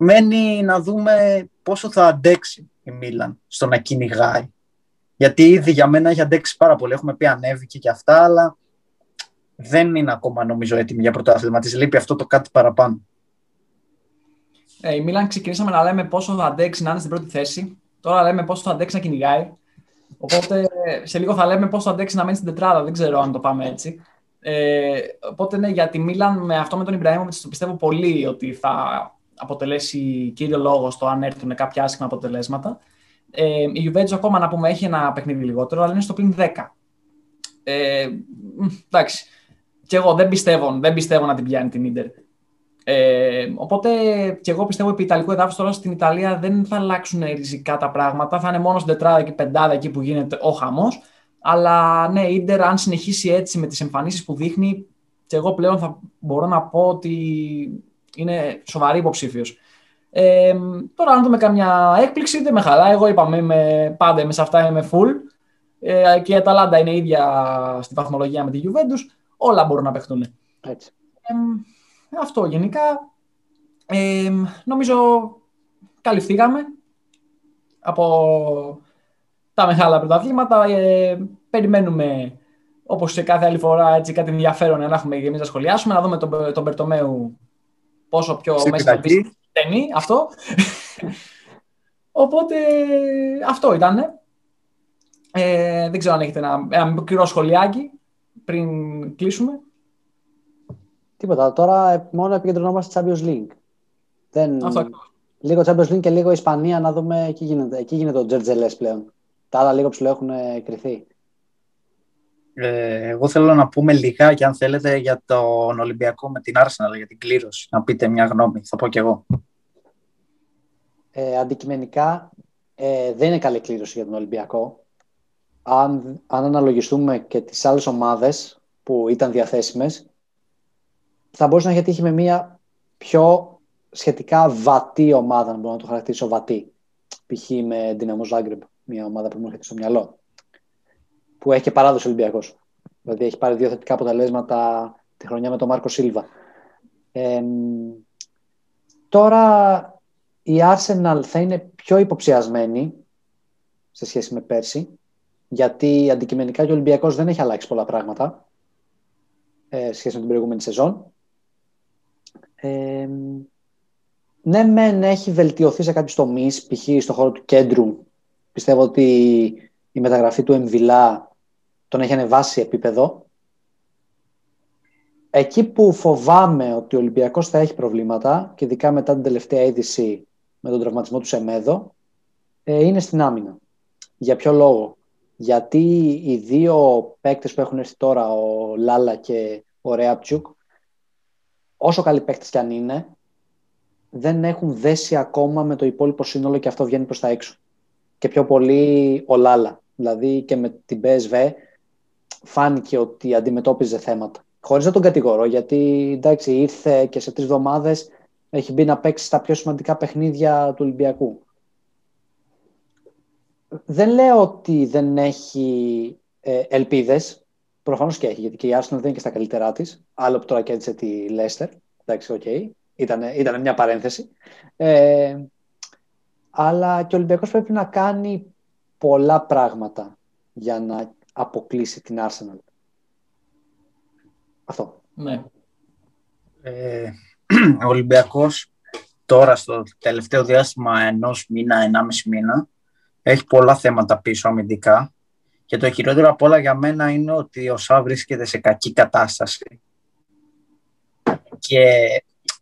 Μένει να δούμε πόσο θα αντέξει η Μίλαν στο να κυνηγάει. Γιατί ήδη για μένα έχει αντέξει πάρα πολύ. Έχουμε πει ανέβηκε και αυτά, αλλά δεν είναι ακόμα νομίζω έτοιμη για πρωτάθλημα. Της λείπει αυτό το κάτι παραπάνω. Ε, η Μίλαν ξεκινήσαμε να λέμε πόσο θα αντέξει να είναι στην πρώτη θέση. Τώρα λέμε πόσο θα αντέξει να κυνηγάει. Οπότε σε λίγο θα λέμε πόσο θα αντέξει να μένει στην τετράδα. Δεν ξέρω αν το πάμε έτσι. Ε, οπότε ναι, για τη Μίλαν με αυτό με τον Ιμπραήμοβιτ το πιστεύω πολύ ότι θα αποτελέσει κύριο λόγο στο αν έρθουν κάποια άσχημα αποτελέσματα. Ε, η Juventus ακόμα να πούμε έχει ένα παιχνίδι λιγότερο, αλλά είναι στο πλήν 10. Ε, εντάξει. Και εγώ δεν πιστεύω, δεν πιστεύω να την πιάνει την Ίντερ. Ε, οπότε και εγώ πιστεύω ότι Ιταλικού εδάφους τώρα στην Ιταλία δεν θα αλλάξουν ριζικά τα πράγματα. Θα είναι μόνο στην τετράδα και πεντάδα εκεί που γίνεται ο χαμός. Αλλά ναι, η Ιντερ, αν συνεχίσει έτσι με τις εμφανίσεις που δείχνει, και εγώ πλέον θα μπορώ να πω ότι είναι σοβαρή υποψήφιος. Ε, τώρα, αν δούμε καμιά έκπληξη, δεν με χαλά. Εγώ είπαμε, είμαι, πάντα είμαι σε αυτά, είμαι full. Ε, και η Αταλάντα είναι ίδια στη βαθμολογία με τη Juventus. Όλα μπορούν να παιχτούν. Έτσι. Ε, αυτό γενικά. Ε, νομίζω καλυφθήκαμε από τα μεγάλα πρωταθλήματα. Ε, περιμένουμε όπως σε κάθε άλλη φορά έτσι, κάτι ενδιαφέρον να έχουμε και εμείς να σχολιάσουμε, να δούμε τον, τον Περτομέου πόσο πιο μέσα θα πει ταινί, αυτό. Οπότε αυτό ήταν. Ε, δεν ξέρω αν έχετε ένα, ένα μικρό σχολιάκι πριν κλείσουμε. Τίποτα. Τώρα μόνο επικεντρωνόμαστε στη Champions League. Δεν... Αυτό. Λίγο Champions League και λίγο Ισπανία να δούμε. Εκεί γίνεται, εκεί γίνεται το Τζερτζελές πλέον. Τα άλλα λίγο ψηλό έχουν κρυθεί. Ε, εγώ θέλω να πούμε λιγάκι, αν θέλετε, για τον Ολυμπιακό με την Arsenal, για την κλήρωση. Να πείτε μια γνώμη. Θα πω κι εγώ. Ε, αντικειμενικά, ε, δεν είναι καλή κλήρωση για τον Ολυμπιακό. Αν, αν αναλογιστούμε και τις άλλες ομάδες που ήταν διαθέσιμες, θα μπορούσε να έχει τύχει με μια πιο σχετικά βατή ομάδα, να μπορώ να το χαρακτηρίσω βατή. Π.χ. με Dinamo Zagreb, μια ομάδα που μου έρχεται στο μυαλό. Που έχει και παράδοση Ολυμπιακός. Δηλαδή έχει πάρει δύο θετικά αποτελέσματα τη χρονιά με τον Μάρκο Σίλβα. Ε, τώρα η Arsenal θα είναι πιο υποψιασμένη σε σχέση με πέρσι, γιατί αντικειμενικά και ο Ολυμπιακός δεν έχει αλλάξει πολλά πράγματα ε, σε σχέση με την προηγούμενη σεζόν. Ε, ναι, μεν έχει βελτιωθεί σε κάποιους τομείς, π.χ. στον χώρο του κέντρου. Πιστεύω ότι η μεταγραφή του Εμβιλά τον έχει ανεβάσει επίπεδο. Εκεί που φοβάμαι ότι ο Ολυμπιακός θα έχει προβλήματα και ειδικά μετά την τελευταία είδηση με τον τραυματισμό του Σεμέδο ε, είναι στην άμυνα. Για ποιο λόγο; Γιατί οι δύο παίκτες που έχουν έρθει τώρα, ο Λάλα και ο Ρέαπτσουκ, όσο καλοί παίκτες κι αν είναι, δεν έχουν δέσει ακόμα με το υπόλοιπο σύνολο και αυτό βγαίνει προς τα έξω. Και πιο πολύ ο Λάλα. Δηλαδή και με την PSV φάνηκε ότι αντιμετώπιζε θέματα. Χωρίς να τον κατηγορώ, γιατί εντάξει, ήρθε και σε τρεις εβδομάδες έχει μπει να παίξει στα πιο σημαντικά παιχνίδια του Ολυμπιακού. Δεν λέω ότι δεν έχει ε, ελπίδες. Προφανώς και έχει, γιατί και η Arsenal δεν είναι και στα καλύτερά της. Άλλο που τώρα κέρδισε τη Leicester. Εντάξει, OK. Okay. Ήταν, μια παρένθεση. Ε, αλλά και ο Ολυμπιακός πρέπει να κάνει πολλά πράγματα για να αποκλείσει την Arsenal. Αυτό. Ναι. Ε, ο Ολυμπιακός τώρα στο τελευταίο διάστημα ενός μήνα, ενάμιση μήνα, έχει πολλά θέματα πίσω αμυντικά και το χειρότερο από όλα για μένα είναι ότι ο Σά βρίσκεται σε κακή κατάσταση. Και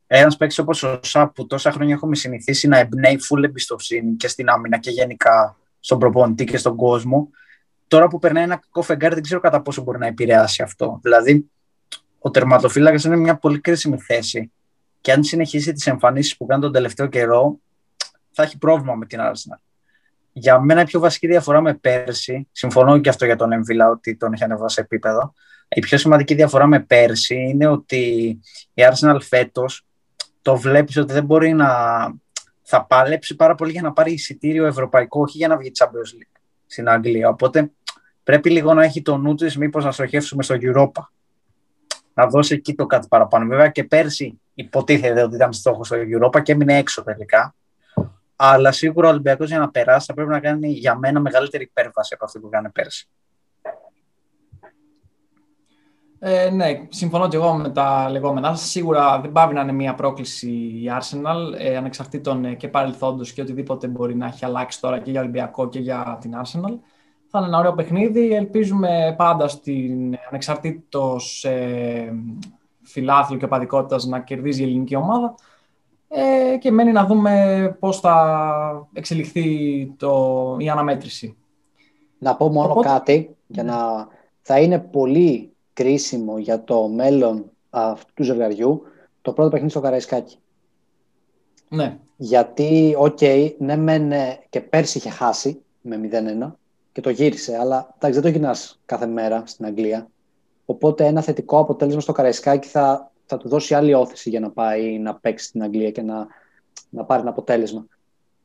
ένας παίκτης όπως ο Σά που τόσα χρόνια έχουμε συνηθίσει να εμπνέει full εμπιστοσύνη και στην άμυνα και γενικά στον προπονητή και στον κόσμο, τώρα που περνάει ένα κακό φεγγάρι δεν ξέρω κατά πόσο μπορεί να επηρεάσει αυτό. Δηλαδή, ο τερματοφύλακας είναι μια πολύ κρίσιμη θέση και αν συνεχίσει τις εμφανίσεις που κάνει τον τελευταίο καιρό, θα έχει πρόβλημα με την Arsenal. Για μένα η πιο βασική διαφορά με πέρσι, συμφωνώ και αυτό για τον Εμβιλά ότι τον έχει ανεβάσει σε επίπεδο, η πιο σημαντική διαφορά με πέρσι είναι ότι η Arsenal φέτος το βλέπεις ότι δεν μπορεί να. θα παλέψει πάρα πολύ για να πάρει εισιτήριο ευρωπαϊκό, όχι για να βγει Champions League στην Αγγλία. Οπότε πρέπει λίγο να έχει το νου της, μήπως να στοχεύσουμε στο Europa. Να δώσει εκεί το κάτι παραπάνω. Βέβαια και πέρσι υποτίθεται ότι ήταν στόχος στο Europa και έμεινε έξω τελικά. Αλλά σίγουρα ο Ολυμπιακός για να περάσει θα πρέπει να κάνει για μένα μεγαλύτερη υπέρβαση από αυτή που κάνει πέρσι. Ε, ναι, συμφωνώ και εγώ με τα λεγόμενά Σίγουρα δεν πάβει να είναι μια πρόκληση η Arsenal, ε, ανεξαρτήτων ε, και παρελθόντος και οτιδήποτε μπορεί να έχει αλλάξει τώρα και για Ολυμπιακό και για την Arsenal. Θα είναι ένα ωραίο παιχνίδι. Ελπίζουμε πάντα στην ανεξαρτήτως ε, φιλάθλου και οπαδικότητας να κερδίζει η ελληνική ομάδα. Ε, και μένει να δούμε πώς θα εξελιχθεί το, η αναμέτρηση. Να πω μόνο κάτι, για να θα είναι πολύ κρίσιμο για το μέλλον αυτού του ζευγαριού το πρώτο παιχνίδι στο Καραϊσκάκι. Ναι. Γιατί, OK, okay, ναι, μεν και πέρσι είχε χάσει με 0-1 και το γύρισε, αλλά εντάξει, δεν το γυρνάς κάθε μέρα στην Αγγλία. Οπότε ένα θετικό αποτέλεσμα στο Καραϊσκάκι θα, θα του δώσει άλλη όθηση για να πάει να παίξει στην Αγγλία και να, να πάρει ένα αποτέλεσμα.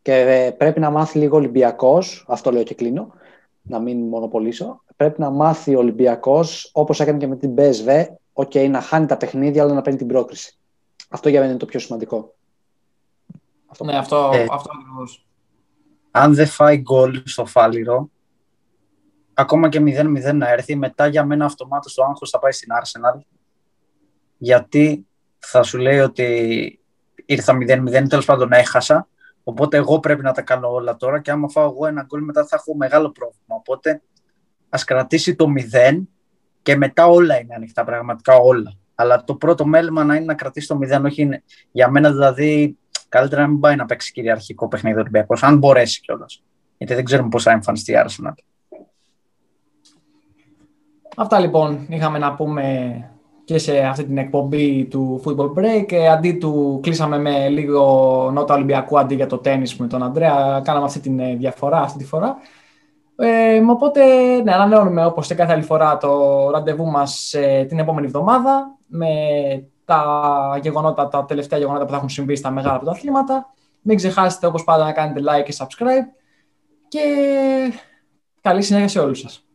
Και ε, πρέπει να μάθει λίγο Ολυμπιακός, αυτό λέω και κλείνω, να μην μονοπολίσω. Πρέπει να μάθει ο Ολυμπιακός, όπως έκανε και με την BSV, okay, να χάνει τα παιχνίδια, αλλά να παίρνει την πρόκριση. Αυτό για μένα είναι το πιο σημαντικό. Αυτό. Ναι, αυτό, ε, αυτό ακριβώς. Αν δεν φάει γκολ στο φάληρο, ακόμα και 0-0 να έρθει, μετά για μένα αυτομάτως το άγχος θα πάει στην Arsenal, γιατί θα σου λέει ότι ήρθα 0-0, τέλος πάντων έχασα, οπότε εγώ πρέπει να τα κάνω όλα τώρα και άμα φάω εγώ ένα γκολ μετά θα έχω μεγάλο πρόβλημα. Οπότε ας κρατήσει το 0 και μετά όλα είναι ανοιχτά, πραγματικά όλα. Αλλά το πρώτο μέλημα να είναι να κρατήσει το 0, όχι είναι. Για μένα δηλαδή καλύτερα να μην πάει να παίξει κυριαρχικό παιχνίδι ο Ολυμπιακός, αν μπορέσει κιόλας. Γιατί δεν ξέρουμε πώς θα εμφανιστεί η Arsenal. Αυτά λοιπόν είχαμε να πούμε και σε αυτή την εκπομπή του Football Break. Ε, αντί του κλείσαμε με λίγο νότα Ολυμπιακού αντί για το τέννις με τον Αντρέα. Κάναμε αυτή τη ε, διαφορά αυτή τη φορά. Ε, οπότε, ναι, ανανεώνουμε όπως και κάθε άλλη φορά το ραντεβού μας ε, την επόμενη εβδομάδα με τα γεγονότα, τα τελευταία γεγονότα που θα έχουν συμβεί στα μεγάλα πρωταθλήματα. Μην ξεχάσετε όπως πάντα να κάνετε like και subscribe και καλή συνέχεια σε όλους σας.